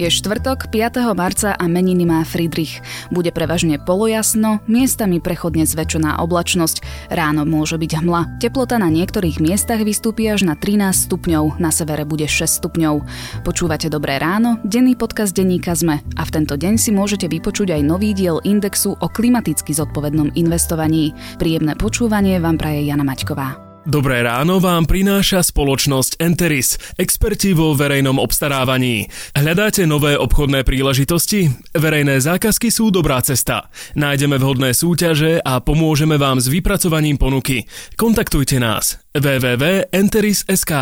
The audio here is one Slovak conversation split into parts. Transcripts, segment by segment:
Je štvrtok 5. marca a meniny má Friedrich. Bude prevažne polojasno, miestami prechodne zväčšená oblačnosť. Ráno môže byť hmla. Teplota na niektorých miestach vystúpi až na 13 stupňov, na severe bude 6 stupňov. Počúvate Dobré ráno, denný podcast denníka ZME a v tento deň si môžete vypočuť aj nový diel indexu o klimaticky zodpovednom investovaní. Príjemné počúvanie vám praje Jana Maťková. Dobré ráno vám prináša spoločnosť Enteris, experti vo verejnom obstarávaní. Hľadáte nové obchodné príležitosti? Verejné zákazky sú dobrá cesta. Nájdeme vhodné súťaže a pomôžeme vám s vypracovaním ponuky. Kontaktujte nás www.enteris.sk.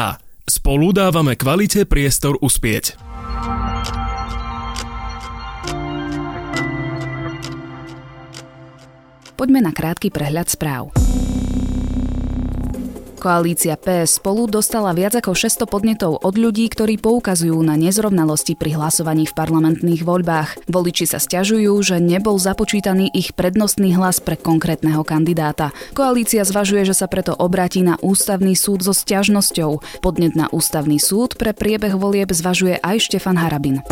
Spolu dávame kvalite priestor uspieť. Poďme na krátky prehľad správ. Koalícia PS spolu dostala viac ako 600 podnetov od ľudí, ktorí poukazujú na nezrovnalosti pri hlasovaní v parlamentných voľbách. Voliči sa stiažujú, že nebol započítaný ich prednostný hlas pre konkrétneho kandidáta. Koalícia zvažuje, že sa preto obráti na ústavný súd so stiažnosťou. Podnet na ústavný súd pre priebeh volieb zvažuje aj Štefan Harabin.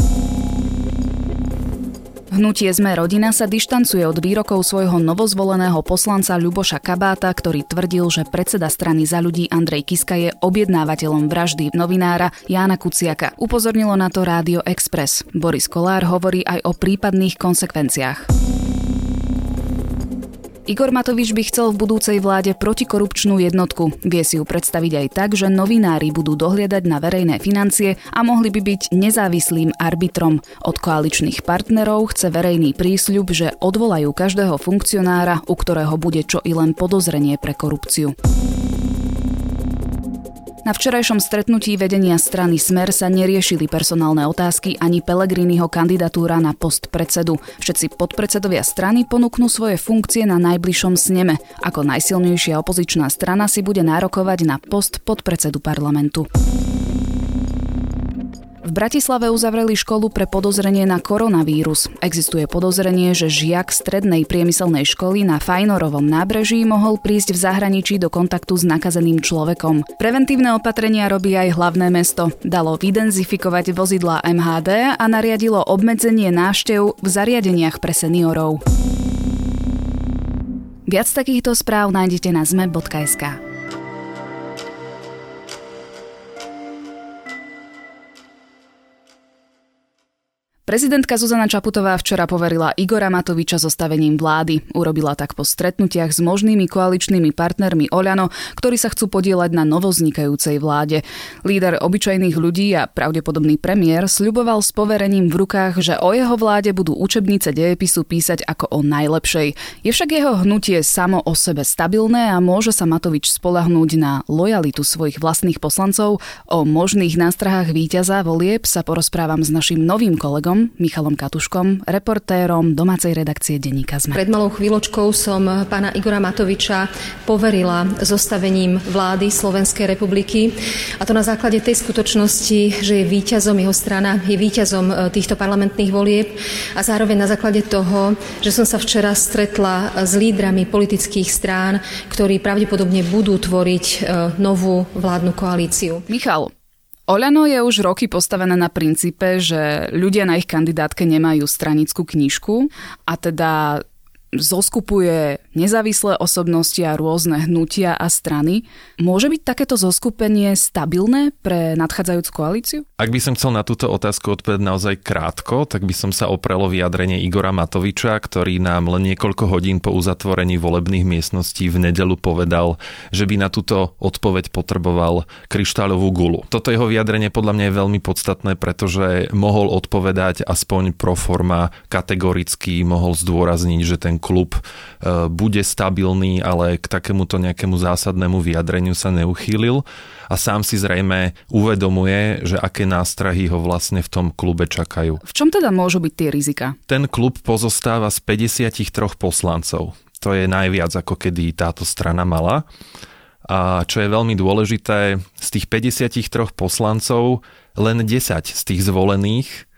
Hnutie Sme rodina sa dištancuje od výrokov svojho novozvoleného poslanca Ľuboša Kabáta, ktorý tvrdil, že predseda strany za ľudí Andrej Kiska je objednávateľom vraždy novinára Jána Kuciaka. Upozornilo na to Rádio Express. Boris Kolár hovorí aj o prípadných konsekvenciách. Igor Matovič by chcel v budúcej vláde protikorupčnú jednotku. Vie si ju predstaviť aj tak, že novinári budú dohliadať na verejné financie a mohli by byť nezávislým arbitrom. Od koaličných partnerov chce verejný prísľub, že odvolajú každého funkcionára, u ktorého bude čo i len podozrenie pre korupciu. Na včerajšom stretnutí vedenia strany Smer sa neriešili personálne otázky ani Pelegriniho kandidatúra na post predsedu. Všetci podpredsedovia strany ponúknú svoje funkcie na najbližšom sneme. Ako najsilnejšia opozičná strana si bude nárokovať na post podpredsedu parlamentu. V Bratislave uzavreli školu pre podozrenie na koronavírus. Existuje podozrenie, že žiak strednej priemyselnej školy na Fajnorovom nábreží mohol prísť v zahraničí do kontaktu s nakazeným človekom. Preventívne opatrenia robí aj hlavné mesto. Dalo vydenzifikovať vozidlá MHD a nariadilo obmedzenie návštev v zariadeniach pre seniorov. Viac takýchto správ nájdete na zme.sk. Prezidentka Zuzana Čaputová včera poverila Igora Matoviča zostavením vlády. Urobila tak po stretnutiach s možnými koaličnými partnermi Oľano, ktorí sa chcú podielať na novoznikajúcej vláde. Líder obyčajných ľudí a pravdepodobný premiér sľuboval s poverením v rukách, že o jeho vláde budú učebnice dejepisu písať ako o najlepšej. Je však jeho hnutie samo o sebe stabilné a môže sa Matovič spolahnúť na lojalitu svojich vlastných poslancov. O možných nástrahách víťaza volieb sa porozprávam s našim novým kolegom Katuškom, Michalom Katuškom, reportérom domácej redakcie Denníka ZME. Pred malou chvíľočkou som pána Igora Matoviča poverila zostavením vlády Slovenskej republiky a to na základe tej skutočnosti, že je víťazom jeho strana, je víťazom e, týchto parlamentných volieb a zároveň na základe toho, že som sa včera stretla s lídrami politických strán, ktorí pravdepodobne budú tvoriť e, novú vládnu koalíciu. Michal, Oľano je už roky postavené na princípe, že ľudia na ich kandidátke nemajú stranickú knižku a teda zoskupuje nezávislé osobnosti a rôzne hnutia a strany. Môže byť takéto zoskupenie stabilné pre nadchádzajúcu koalíciu? Ak by som chcel na túto otázku odpovedať naozaj krátko, tak by som sa oprelo vyjadrenie Igora Matoviča, ktorý nám len niekoľko hodín po uzatvorení volebných miestností v nedelu povedal, že by na túto odpoveď potreboval kryštáľovú gulu. Toto jeho vyjadrenie podľa mňa je veľmi podstatné, pretože mohol odpovedať aspoň pro forma kategoricky, mohol zdôrazniť, že ten klub e, bude stabilný, ale k takémuto nejakému zásadnému vyjadreniu sa neuchýlil a sám si zrejme uvedomuje, že aké nástrahy ho vlastne v tom klube čakajú. V čom teda môžu byť tie rizika? Ten klub pozostáva z 53 poslancov. To je najviac, ako kedy táto strana mala. A čo je veľmi dôležité, z tých 53 poslancov len 10 z tých zvolených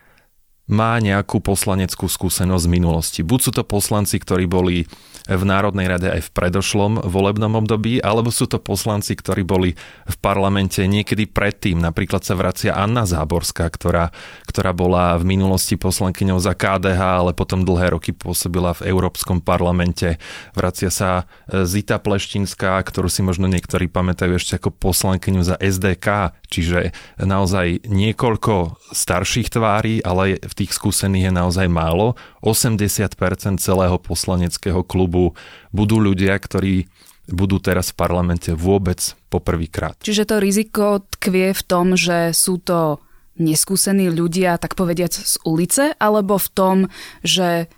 má nejakú poslaneckú skúsenosť z minulosti. Buď sú to poslanci, ktorí boli v Národnej rade aj v predošlom volebnom období, alebo sú to poslanci, ktorí boli v parlamente niekedy predtým. Napríklad sa vracia Anna Záborská, ktorá, ktorá bola v minulosti poslankyňou za KDH, ale potom dlhé roky pôsobila v Európskom parlamente. Vracia sa e, Zita Pleštinská, ktorú si možno niektorí pamätajú ešte ako poslankyňu za SDK, čiže naozaj niekoľko starších tvári, ale v tých skúsených je naozaj málo. 80% celého poslaneckého klubu budú ľudia, ktorí budú teraz v parlamente vôbec poprvýkrát. Čiže to riziko tkvie v tom, že sú to neskúsení ľudia, tak povediac z ulice, alebo v tom, že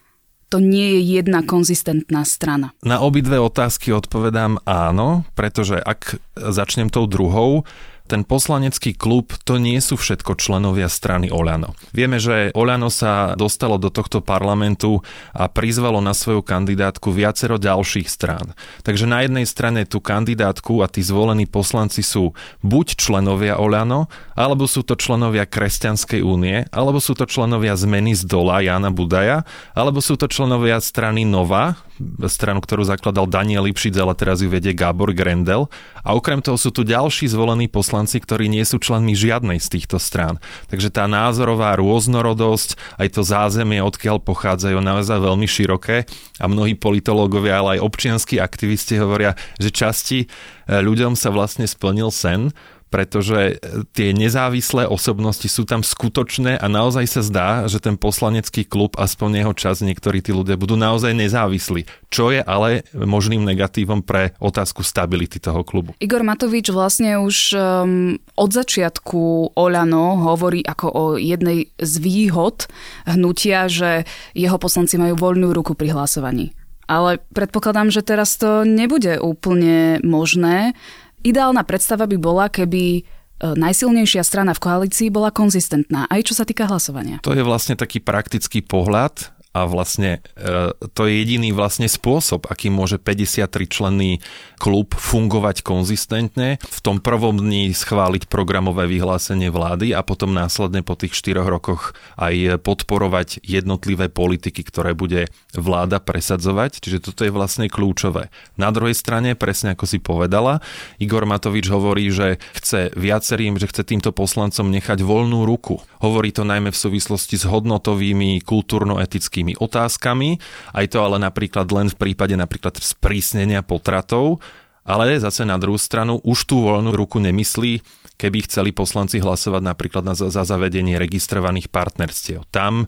to nie je jedna konzistentná strana? Na obidve otázky odpovedám áno, pretože ak začnem tou druhou, ten poslanecký klub to nie sú všetko členovia strany Oľano. Vieme, že Oľano sa dostalo do tohto parlamentu a prizvalo na svoju kandidátku viacero ďalších strán. Takže na jednej strane tú kandidátku a tí zvolení poslanci sú buď členovia Oľano, alebo sú to členovia Kresťanskej únie, alebo sú to členovia zmeny z dola Jana Budaja, alebo sú to členovia strany Nova, stranu, ktorú zakladal Daniel Lipšic, ale teraz ju vedie Gábor Grendel. A okrem toho sú tu ďalší zvolení poslanci, ktorí nie sú členmi žiadnej z týchto strán. Takže tá názorová rôznorodosť, aj to zázemie, odkiaľ pochádzajú, naozaj veľmi široké a mnohí politológovia, ale aj občianskí aktivisti hovoria, že časti eh, ľuďom sa vlastne splnil sen, pretože e, tie nezávislé osobnosti sú tam skutočné a naozaj sa zdá, že ten poslanecký klub, aspoň jeho čas, niektorí tí ľudia budú naozaj nezávislí. Čo je ale možným negatívom pre otázku stability toho klubu. Igor Matovič vlastne už um, od začiatku Oľano hovorí ako o jednej z výhod hnutia, že jeho poslanci majú voľnú ruku pri hlasovaní. Ale predpokladám, že teraz to nebude úplne možné. Ideálna predstava by bola, keby e, najsilnejšia strana v koalícii bola konzistentná, aj čo sa týka hlasovania. To je vlastne taký praktický pohľad a vlastne e, to je jediný vlastne spôsob, aký môže 53 členný klub fungovať konzistentne, v tom prvom dni schváliť programové vyhlásenie vlády a potom následne po tých 4 rokoch aj podporovať jednotlivé politiky, ktoré bude vláda presadzovať. Čiže toto je vlastne kľúčové. Na druhej strane, presne ako si povedala, Igor Matovič hovorí, že chce viacerým, že chce týmto poslancom nechať voľnú ruku. Hovorí to najmä v súvislosti s hodnotovými, kultúrno-etickými politickými otázkami, aj to ale napríklad len v prípade napríklad sprísnenia potratov, ale zase na druhú stranu už tú voľnú ruku nemyslí, keby chceli poslanci hlasovať napríklad na, za zavedenie registrovaných partnerstiev. Tam e,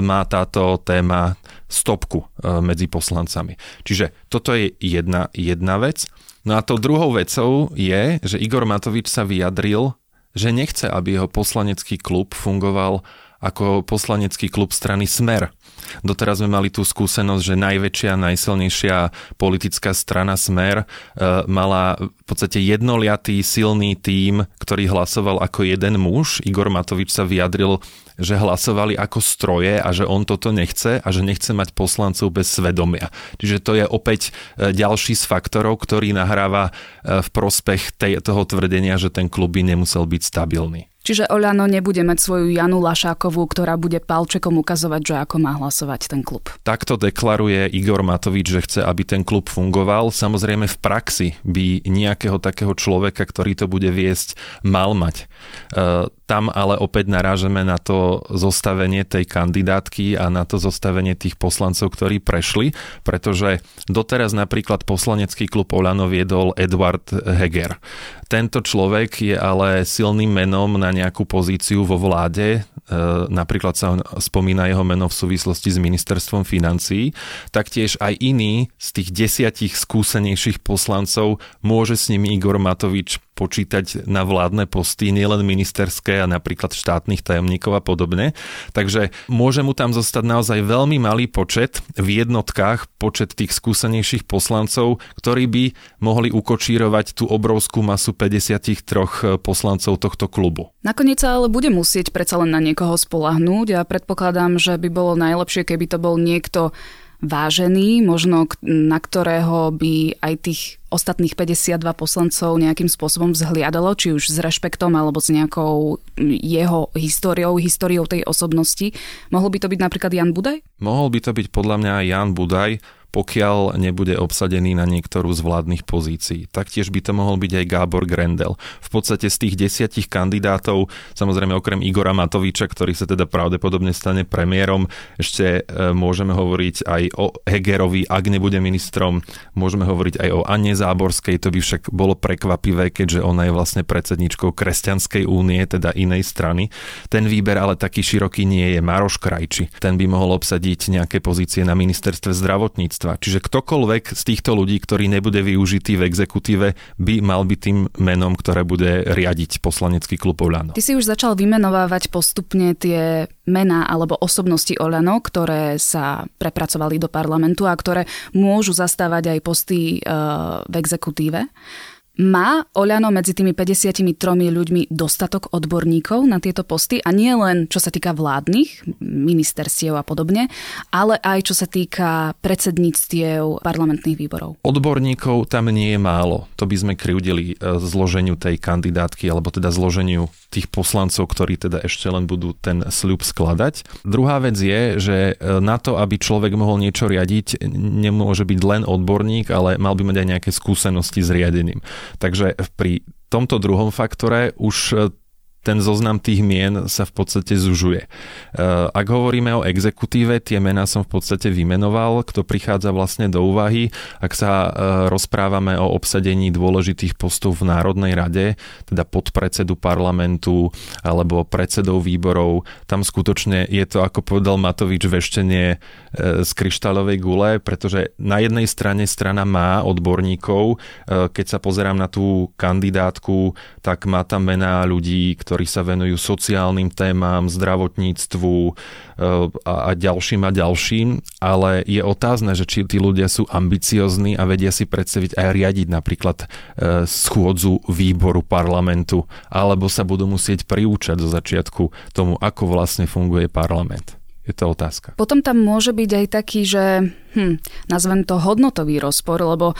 má táto téma stopku e, medzi poslancami. Čiže toto je jedna, jedna vec. No a to druhou vecou je, že Igor Matovič sa vyjadril, že nechce, aby jeho poslanecký klub fungoval ako poslanecký klub strany Smer. Doteraz sme mali tú skúsenosť, že najväčšia, najsilnejšia politická strana Smer e, mala v podstate jednoliatý, silný tím, ktorý hlasoval ako jeden muž. Igor Matovič sa vyjadril, že hlasovali ako stroje a že on toto nechce a že nechce mať poslancov bez svedomia. Čiže to je opäť e, ďalší z faktorov, ktorý nahráva e, v prospech tej, toho tvrdenia, že ten klub by nemusel byť stabilný. Čiže Oľano nebude mať svoju Janu Lašákovú, ktorá bude palčekom ukazovať, že ako má hlasovať ten klub. Takto deklaruje Igor Matovič, že chce, aby ten klub fungoval. Samozrejme v praxi by nejakého takého človeka, ktorý to bude viesť, mal mať. E, tam ale opäť narážeme na to zostavenie tej kandidátky a na to zostavenie tých poslancov, ktorí prešli, pretože doteraz napríklad poslanecký klub Olano viedol Edward Heger. Tento človek je ale silným menom na nejakú pozíciu vo vláde, E, napríklad sa spomína jeho meno v súvislosti s ministerstvom financií, taktiež aj iný z tých desiatich skúsenejších poslancov môže s nimi Igor Matovič počítať na vládne posty, nielen ministerské a napríklad štátnych tajomníkov a podobne. Takže môže mu tam zostať naozaj veľmi malý počet v jednotkách, počet tých skúsenejších poslancov, ktorí by mohli ukočírovať tú obrovskú masu 53 poslancov tohto klubu. Nakoniec sa ale bude musieť predsa len na niekoho spolahnúť a predpokladám, že by bolo najlepšie, keby to bol niekto vážený, možno na ktorého by aj tých ostatných 52 poslancov nejakým spôsobom vzhliadalo, či už s rešpektom alebo s nejakou jeho históriou, históriou tej osobnosti. Mohol by to byť napríklad Jan Budaj? Mohol by to byť podľa mňa Jan Budaj pokiaľ nebude obsadený na niektorú z vládnych pozícií. Taktiež by to mohol byť aj Gábor Grendel. V podstate z tých desiatich kandidátov, samozrejme okrem Igora Matoviča, ktorý sa teda pravdepodobne stane premiérom, ešte e, môžeme hovoriť aj o Hegerovi, ak nebude ministrom, môžeme hovoriť aj o Anne Záborskej, to by však bolo prekvapivé, keďže ona je vlastne predsedničkou Kresťanskej únie, teda inej strany. Ten výber ale taký široký nie je. Maroš Krajči, ten by mohol obsadiť nejaké pozície na ministerstve zdravotníctva predsedníctva. Čiže ktokoľvek z týchto ľudí, ktorý nebude využitý v exekutíve, by mal byť tým menom, ktoré bude riadiť poslanecký klub Olano. Ty si už začal vymenovávať postupne tie mená alebo osobnosti Olano, ktoré sa prepracovali do parlamentu a ktoré môžu zastávať aj posty uh, v exekutíve. Má Oľano medzi tými 53 ľuďmi dostatok odborníkov na tieto posty a nie len čo sa týka vládnych, ministerstiev a podobne, ale aj čo sa týka predsedníctiev parlamentných výborov? Odborníkov tam nie je málo. To by sme kryudili e, zloženiu tej kandidátky, alebo teda zloženiu tých poslancov, ktorí teda ešte len budú ten sľub skladať. Druhá vec je, že e, na to, aby človek mohol niečo riadiť, nemôže byť len odborník, ale mal by mať aj nejaké skúsenosti s riadením. Takže pri tomto druhom faktore už ten zoznam tých mien sa v podstate zužuje. E, ak hovoríme o exekutíve, tie mená som v podstate vymenoval, kto prichádza vlastne do úvahy. Ak sa e, rozprávame o obsadení dôležitých postov v Národnej rade, teda podpredsedu parlamentu alebo predsedov výborov, tam skutočne je to, ako povedal Matovič, veštenie e, z kryštálovej gule, pretože na jednej strane strana má odborníkov, keď sa pozerám na tú kandidátku, tak má tam mená ľudí, ktorí ktorí sa venujú sociálnym témam, zdravotníctvu e, a, ďalším a ďalším, ale je otázne, že či tí ľudia sú ambiciozní a vedia si predstaviť aj riadiť napríklad e, schôdzu výboru parlamentu, alebo sa budú musieť priúčať zo začiatku tomu, ako vlastne funguje parlament. Je to otázka. Potom tam môže byť aj taký, že hm, nazvem to hodnotový rozpor, lebo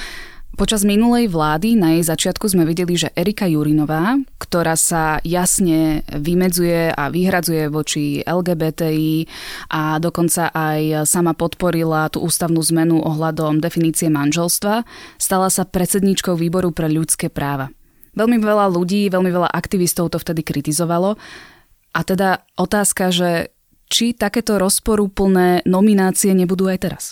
Počas minulej vlády na jej začiatku sme videli, že Erika Jurinová, ktorá sa jasne vymedzuje a vyhradzuje voči LGBTI a dokonca aj sama podporila tú ústavnú zmenu ohľadom definície manželstva, stala sa predsedničkou výboru pre ľudské práva. Veľmi veľa ľudí, veľmi veľa aktivistov to vtedy kritizovalo. A teda otázka, že či takéto rozporúplné nominácie nebudú aj teraz?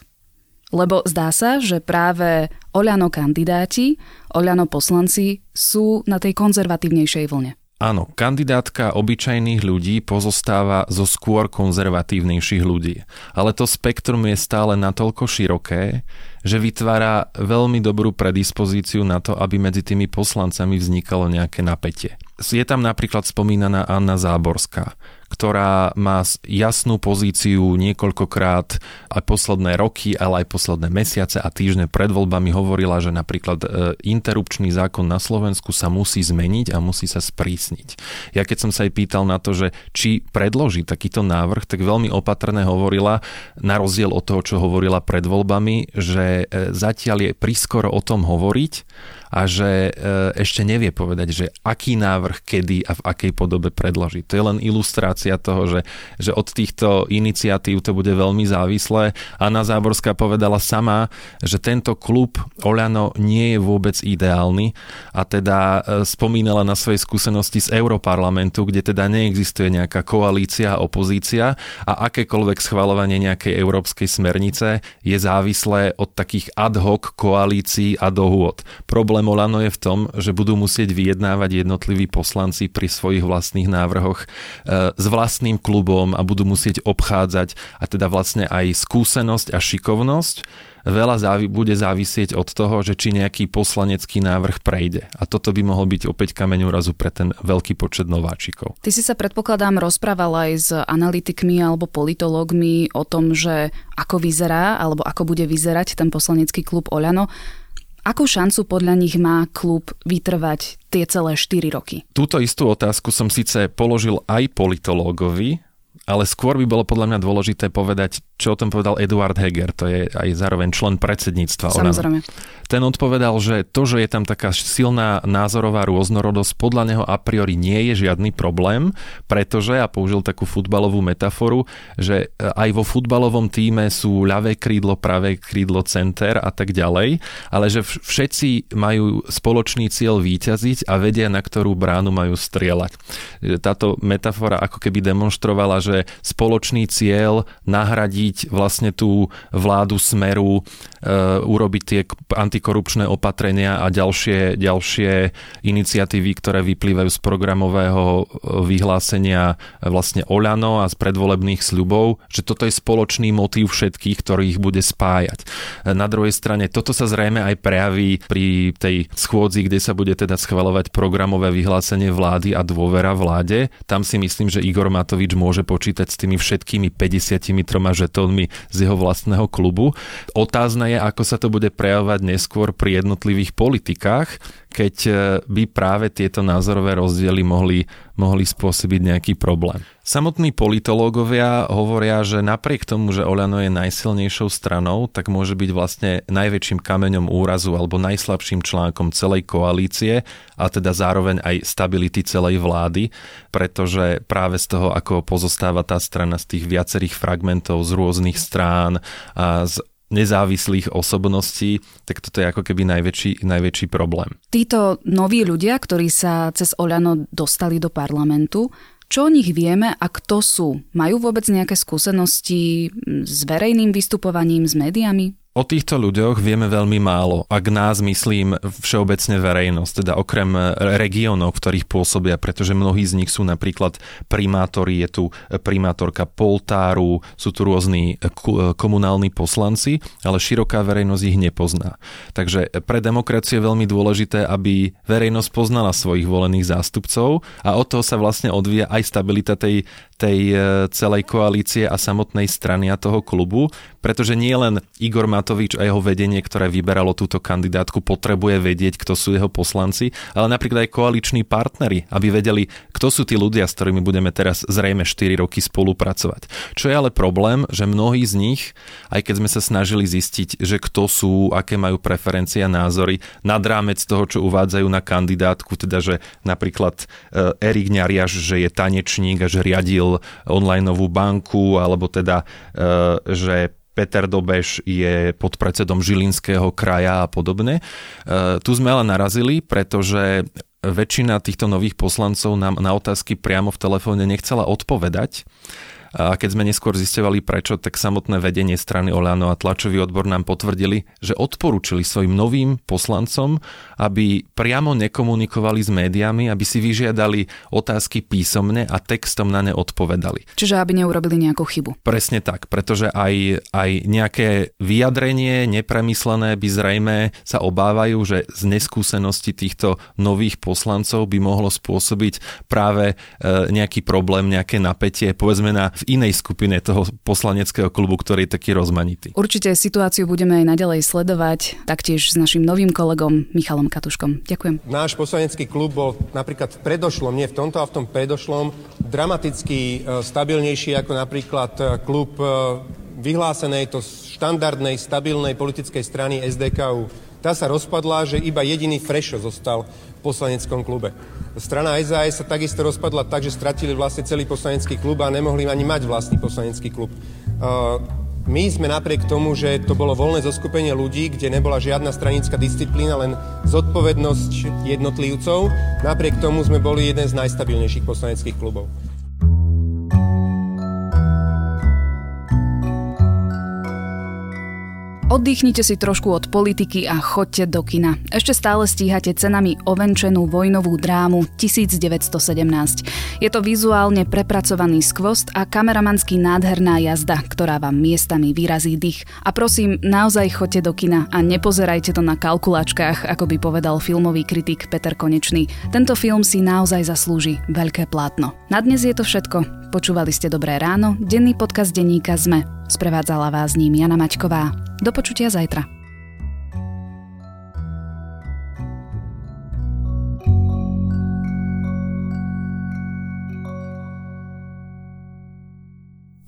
Lebo zdá sa, že práve Oľano kandidáti, Oľano poslanci sú na tej konzervatívnejšej vlne. Áno, kandidátka obyčajných ľudí pozostáva zo skôr konzervatívnejších ľudí. Ale to spektrum je stále natoľko široké, že vytvára veľmi dobrú predispozíciu na to, aby medzi tými poslancami vznikalo nejaké napätie. Je tam napríklad spomínaná Anna Záborská, ktorá má jasnú pozíciu niekoľkokrát aj posledné roky, ale aj posledné mesiace a týždne pred voľbami hovorila, že napríklad e, interrupčný zákon na Slovensku sa musí zmeniť a musí sa sprísniť. Ja keď som sa jej pýtal na to, že či predloží takýto návrh, tak veľmi opatrne hovorila, na rozdiel od toho, čo hovorila pred voľbami, že e, zatiaľ je priskoro o tom hovoriť a že e, ešte nevie povedať, že aký návrh, kedy a v akej podobe predloží. To je len ilustrácia toho, že, že od týchto iniciatív to bude veľmi závislé. Anna Záborská povedala sama, že tento klub Oľano nie je vôbec ideálny a teda e, spomínala na svojej skúsenosti z Europarlamentu, kde teda neexistuje nejaká koalícia a opozícia a akékoľvek schvalovanie nejakej európskej smernice je závislé od takých ad hoc koalícií a dohôd. Problém Olano je v tom, že budú musieť vyjednávať jednotliví poslanci pri svojich vlastných návrhoch e, s vlastným klubom a budú musieť obchádzať a teda vlastne aj skúsenosť a šikovnosť veľa závi- bude závisieť od toho, že či nejaký poslanecký návrh prejde. A toto by mohol byť opäť kameň úrazu pre ten veľký počet nováčikov. Ty si sa predpokladám rozprával aj s analytikmi alebo politológmi o tom, že ako vyzerá alebo ako bude vyzerať ten poslanecký klub Oľano. Akú šancu podľa nich má klub vytrvať tie celé 4 roky? Túto istú otázku som síce položil aj politológovi, ale skôr by bolo podľa mňa dôležité povedať, čo o tom povedal Eduard Heger, to je aj zároveň člen predsedníctva. Samozrejme. Ten odpovedal, že to, že je tam taká silná názorová rôznorodosť, podľa neho a priori nie je žiadny problém, pretože, a použil takú futbalovú metaforu, že aj vo futbalovom týme sú ľavé krídlo, pravé krídlo, center a tak ďalej, ale že všetci majú spoločný cieľ výťaziť a vedia, na ktorú bránu majú strieľať. Táto metafora ako keby demonstrovala, že spoločný cieľ nahradiť vlastne tú vládu smeru, urobiť tie antikorupčné opatrenia a ďalšie, ďalšie iniciatívy, ktoré vyplývajú z programového e, vyhlásenia vlastne Oľano a z predvolebných sľubov, že toto je spoločný motív všetkých, ktorý ich bude spájať. Na druhej strane, toto sa zrejme aj prejaví pri tej schôdzi, kde sa bude teda schvalovať programové vyhlásenie vlády a dôvera vláde. Tam si myslím, že Igor Matovič môže počítať s tými všetkými 53 žetónmi z jeho vlastného klubu. Otázne ako sa to bude prejavovať neskôr pri jednotlivých politikách, keď e, by práve tieto názorové rozdiely mohli, mohli spôsobiť nejaký problém. Samotní politológovia hovoria, že napriek tomu, že Oľano je najsilnejšou stranou, tak môže byť vlastne najväčším kameňom úrazu alebo najslabším článkom celej koalície a teda zároveň aj stability celej vlády, pretože práve z toho, ako pozostáva tá strana z tých viacerých fragmentov z rôznych strán a z nezávislých osobností, tak toto je ako keby najväčší, najväčší problém. Títo noví ľudia, ktorí sa cez Oľano dostali do parlamentu, čo o nich vieme a kto sú? Majú vôbec nejaké skúsenosti s verejným vystupovaním, s médiami? O týchto ľuďoch vieme veľmi málo. Ak nás myslím všeobecne verejnosť, teda okrem regiónov, v ktorých pôsobia, pretože mnohí z nich sú napríklad primátori, je tu primátorka Poltáru, sú tu rôzni komunálni poslanci, ale široká verejnosť ich nepozná. Takže pre demokraciu je veľmi dôležité, aby verejnosť poznala svojich volených zástupcov a od toho sa vlastne odvíja aj stabilita tej, tej e, celej koalície a samotnej strany a toho klubu, pretože nie len Igor Matovič a jeho vedenie, ktoré vyberalo túto kandidátku, potrebuje vedieť, kto sú jeho poslanci, ale napríklad aj koaliční partnery, aby vedeli, kto sú tí ľudia, s ktorými budeme teraz zrejme 4 roky spolupracovať. Čo je ale problém, že mnohí z nich, aj keď sme sa snažili zistiť, že kto sú, aké majú preferencie a názory, nad rámec toho, čo uvádzajú na kandidátku, teda že napríklad e, Erik Ňariaš, že je tanečník a že riadil online banku, alebo teda, e, že Peter Dobeš je podpredsedom Žilinského kraja a podobne. E, tu sme ale narazili, pretože väčšina týchto nových poslancov nám na otázky priamo v telefóne nechcela odpovedať a keď sme neskôr zistovali prečo, tak samotné vedenie strany Oľano a tlačový odbor nám potvrdili, že odporúčili svojim novým poslancom, aby priamo nekomunikovali s médiami, aby si vyžiadali otázky písomne a textom na ne odpovedali. Čiže aby neurobili nejakú chybu. Presne tak, pretože aj, aj nejaké vyjadrenie nepremyslené by zrejme sa obávajú, že z neskúsenosti týchto nových poslancov by mohlo spôsobiť práve e, nejaký problém, nejaké napätie, povedzme na v inej skupine toho poslaneckého klubu, ktorý je taký rozmanitý. Určite situáciu budeme aj naďalej sledovať, taktiež s našim novým kolegom Michalom Katuškom. Ďakujem. Náš poslanecký klub bol napríklad v predošlom, nie v tomto a v tom predošlom, dramaticky e, stabilnejší ako napríklad e, klub e, vyhlásenej to štandardnej, stabilnej politickej strany SDKU. Tá sa rozpadla, že iba jediný Frešo zostal poslaneckom klube. Strana SAS sa takisto rozpadla tak, že stratili vlastne celý poslanecký klub a nemohli ani mať vlastný poslanecký klub. My sme napriek tomu, že to bolo voľné zoskupenie ľudí, kde nebola žiadna stranická disciplína, len zodpovednosť jednotlivcov, napriek tomu sme boli jeden z najstabilnejších poslaneckých klubov. Oddychnite si trošku od politiky a choďte do kina. Ešte stále stíhate cenami ovenčenú vojnovú drámu 1917. Je to vizuálne prepracovaný skvost a kameramanský nádherná jazda, ktorá vám miestami vyrazí dých. A prosím, naozaj choďte do kina a nepozerajte to na kalkulačkách, ako by povedal filmový kritik Peter Konečný. Tento film si naozaj zaslúži veľké plátno. Na dnes je to všetko. Počúvali ste Dobré ráno, denný podcast denníka ZME. Sprevádzala vás ním Jana Maťková. Do počutia zajtra.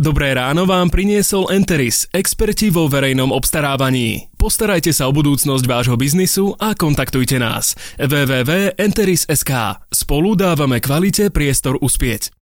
Dobré ráno vám priniesol Enteris, experti vo verejnom obstarávaní. Postarajte sa o budúcnosť vášho biznisu a kontaktujte nás. www.enteris.sk Spolu dávame kvalite priestor uspieť.